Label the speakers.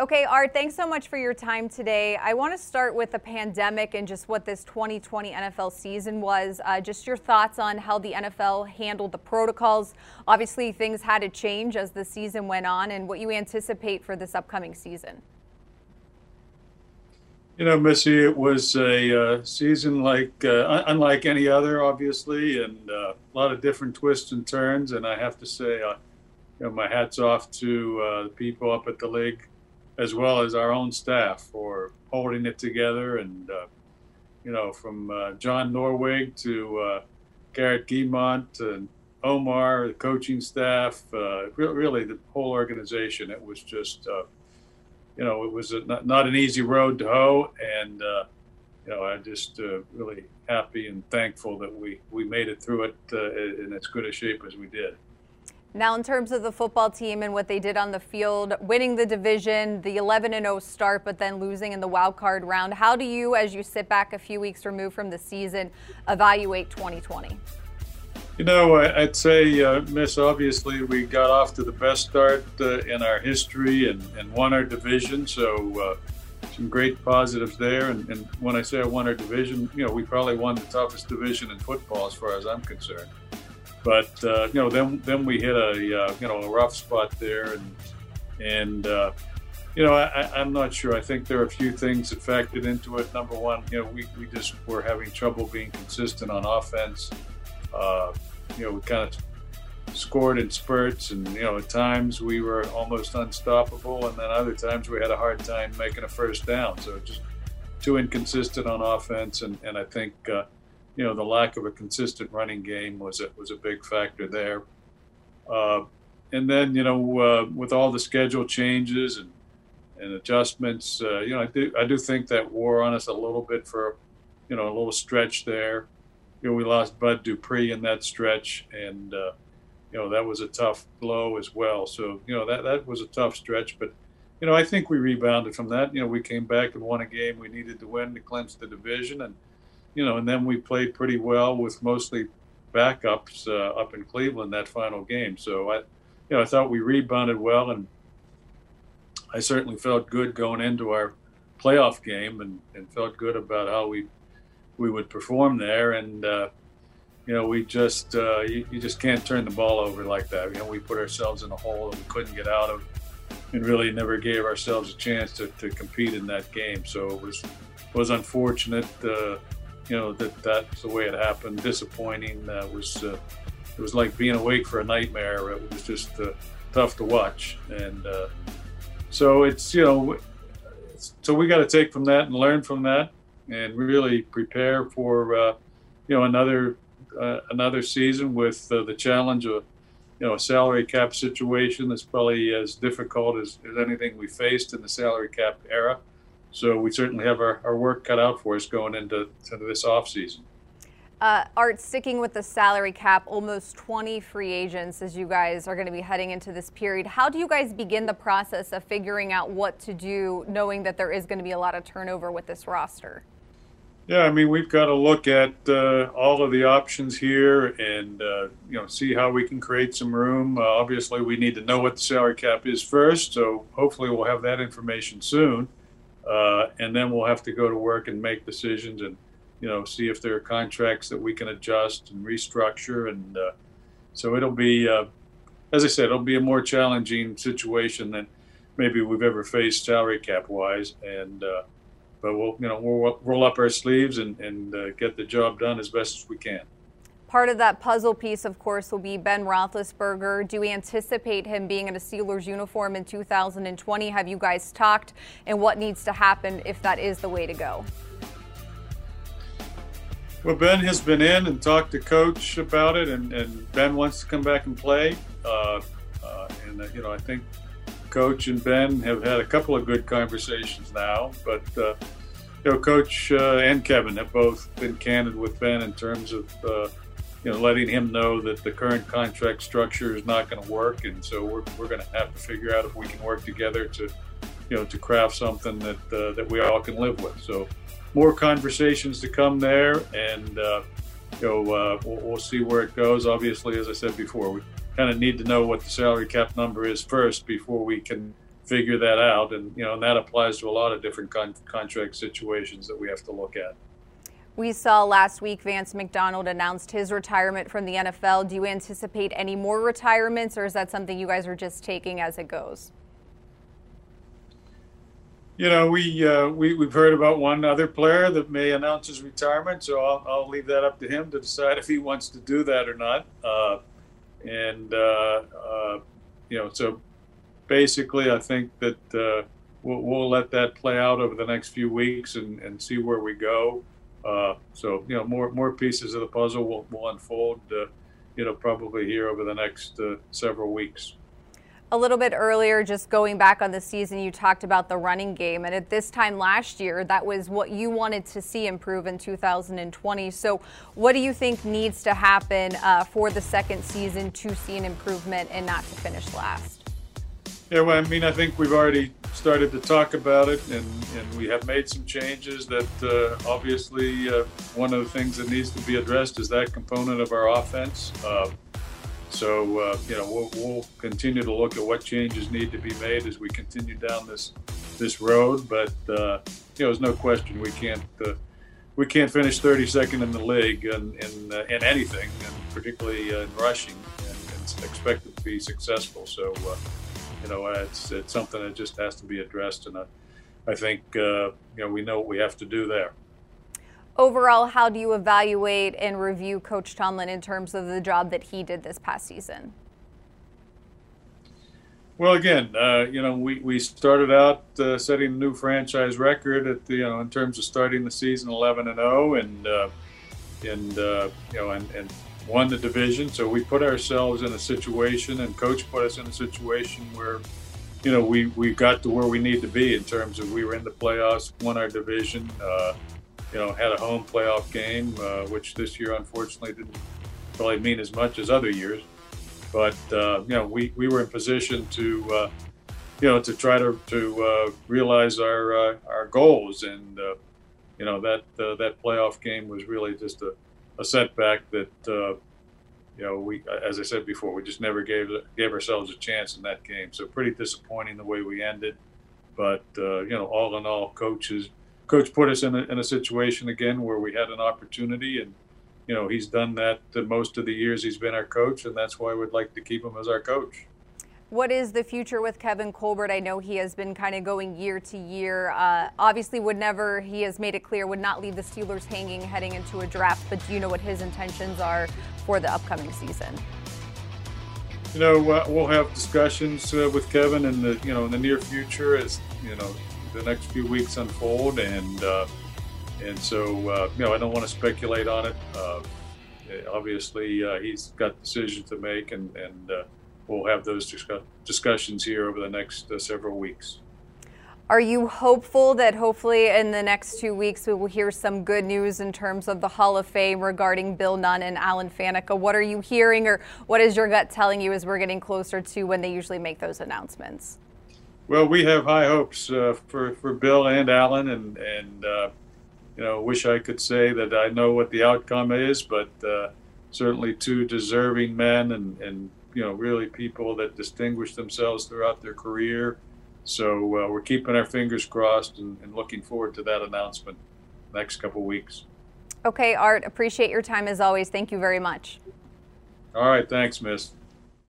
Speaker 1: Okay, Art, thanks so much for your time today. I want to start with the pandemic and just what this 2020 NFL season was. Uh, just your thoughts on how the NFL handled the protocols. Obviously, things had to change as the season went on, and what you anticipate for this upcoming season.
Speaker 2: You know, Missy, it was a uh, season like uh, unlike any other, obviously, and uh, a lot of different twists and turns. And I have to say, you know, my hats off to uh, the people up at the league as well as our own staff for holding it together. And, uh, you know, from uh, John Norwig to uh, Garrett Giemont and Omar, the coaching staff, uh, really the whole organization. It was just, uh, you know, it was a, not, not, an easy road to hoe. And, uh, you know, I'm just really happy and thankful that we, we made it through it in as good a shape as we did.
Speaker 1: Now, in terms of the football team and what they did on the field, winning the division, the 11 0 start, but then losing in the wild card round, how do you, as you sit back a few weeks removed from the season, evaluate 2020?
Speaker 2: You know, I'd say, uh, Miss, obviously, we got off to the best start uh, in our history and, and, won our division. So, uh, some great positives there. And, and when I say I won our division, you know, we probably won the toughest division in football as far as I'm concerned. But uh, you know, then then we hit a uh, you know a rough spot there, and and uh, you know I, am not sure. I think there are a few things that factored into it. Number one, you know, we, we just were having trouble being consistent on offense. Uh, you know, we kind of scored in spurts, and you know at times we were almost unstoppable, and then other times we had a hard time making a first down. So just too inconsistent on offense, and and I think. You know the lack of a consistent running game was a, was a big factor there. Uh, and then you know uh, with all the schedule changes and and adjustments, uh, you know I do I do think that wore on us a little bit for you know a little stretch there. You know we lost Bud Dupree in that stretch, and uh, you know that was a tough blow as well. So you know that that was a tough stretch, but you know I think we rebounded from that. You know we came back and won a game we needed to win to clinch the division and you know, and then we played pretty well with mostly backups uh, up in Cleveland that final game. So I, you know, I thought we rebounded well, and I certainly felt good going into our playoff game, and, and felt good about how we we would perform there. And uh, you know, we just uh, you, you, just can't turn the ball over like that. You know, we put ourselves in a hole that we couldn't get out of, and really never gave ourselves a chance to, to compete in that game. So it was was unfortunate. You know that that's the way it happened. Disappointing. Uh, was uh, it was like being awake for a nightmare. It was just uh, tough to watch, and uh, so it's you know, so we got to take from that and learn from that, and really prepare for uh, you know another uh, another season with the challenge of you know a salary cap situation that's probably as difficult as, as anything we faced in the salary cap era. So we certainly have our, our work cut out for us going into, into this offseason.
Speaker 1: Uh, Art, sticking with the salary cap, almost 20 free agents as you guys are going to be heading into this period. How do you guys begin the process of figuring out what to do, knowing that there is going to be a lot of turnover with this roster?
Speaker 2: Yeah, I mean, we've got to look at uh, all of the options here and, uh, you know, see how we can create some room. Uh, obviously, we need to know what the salary cap is first, so hopefully we'll have that information soon. Uh, and then we'll have to go to work and make decisions and you know see if there are contracts that we can adjust and restructure and uh, so it'll be uh, as i said it'll be a more challenging situation than maybe we've ever faced salary cap wise and uh, but we'll you know we'll roll up our sleeves and, and uh, get the job done as best as we can
Speaker 1: Part of that puzzle piece, of course, will be Ben Roethlisberger. Do we anticipate him being in a Steelers uniform in 2020? Have you guys talked? And what needs to happen if that is the way to go?
Speaker 2: Well, Ben has been in and talked to Coach about it, and, and Ben wants to come back and play. Uh, uh, and, uh, you know, I think Coach and Ben have had a couple of good conversations now, but, uh, you know, Coach uh, and Kevin have both been candid with Ben in terms of uh, you know, letting him know that the current contract structure is not going to work, and so we're, we're going to have to figure out if we can work together to, you know, to craft something that uh, that we all can live with. So, more conversations to come there, and uh, you know, uh, we'll, we'll, see where it goes. Obviously, as I said before, we kind of need to know what the salary cap number is first before we can figure that out. And you know, and that applies to a lot of different con- contract situations that we have to look at.
Speaker 1: We saw last week Vance McDonald announced his retirement from the NFL. Do you anticipate any more retirements, or is that something you guys are just taking as it goes?
Speaker 2: You know, we, uh, we we've heard about one other player that may announce his retirement, so I'll, I'll leave that up to him to decide if he wants to do that or not. Uh, and uh, uh you know, so basically, I think that uh, we'll, we'll let that play out over the next few weeks and, and see where we go. Uh, so you know, more more pieces of the puzzle will, will unfold. Uh, you know, probably here over the next uh, several weeks.
Speaker 1: A little bit earlier, just going back on the season, you talked about the running game, and at this time last year, that was what you wanted to see improve in 2020. So, what do you think needs to happen uh, for the second season to see an improvement and not to finish last?
Speaker 2: Yeah, well, I mean, I think we've already started to talk about it, and, and we have made some changes that uh, obviously uh, one of the things that needs to be addressed is that component of our offense. Uh, so, uh, you know, we'll, we'll, continue to look at what changes need to be made as we continue down this this road. But, uh, you know, there's no question we can't uh, we can't finish 32nd in the league in, in, in anything, and particularly in rushing, and, and expect to be successful. So, you know, it's it's something that just has to be addressed, and I, I think uh, you know we know what we have to do there.
Speaker 1: Overall, how do you evaluate and review Coach Tomlin in terms of the job that he did this past season?
Speaker 2: Well, again, uh, you know, we, we started out uh, setting a new franchise record at the, you know in terms of starting the season 11 and 0, and uh, and uh, you know and, and won the division. So we put ourselves in a situation, and coach put us in a situation where, you know, we, we got to where we need to be in terms of we were in the playoffs, won our division, uh, you know, had a home playoff game, uh, which this year unfortunately didn't probably mean as much as other years. But uh, you know, we, we were in position to, uh, you know, to try to to uh, realize our uh, our goals, and you know that that playoff game was really just a a setback that uh, you know we, as I said before, we just never gave gave ourselves a chance in that game. So pretty disappointing the way we ended. But uh, you know, all in all, coaches coach put us in a, in a situation again where we had an opportunity, and you know he's done that most of the years he's been our coach, and that's why we'd like to keep him as our coach.
Speaker 1: What is the future with Kevin Colbert? I know he has been kind of going year to year. Uh, obviously, would never, he has made it clear, would not leave the Steelers hanging heading into a draft. But do you know what his intentions are for the upcoming season?
Speaker 2: You know, uh, we'll have discussions uh, with Kevin in the you know in the near future as you know the next few weeks unfold, and uh, and so uh, you know I don't want to speculate on it. Uh, obviously, he's got decisions to make, and and we'll have those discussions here over the next uh, several weeks.
Speaker 1: Are you hopeful that hopefully in the next two weeks we will hear some good news in terms of the Hall of Fame regarding Bill Nunn and Alan Faneca? What are you hearing or what is your gut telling you as we're getting closer to when they usually make those announcements?
Speaker 2: Well, we have high hopes uh, for, for Bill and Alan, and, and uh, you know, wish I could say that I know what the outcome is, but uh, certainly two deserving men and, and you know really people that distinguished themselves throughout their career. So uh, we're keeping our fingers crossed and, and, looking forward to that announcement next couple weeks.
Speaker 1: Okay, Art, appreciate your time as always. Thank you very much.
Speaker 2: All right, thanks, Miss.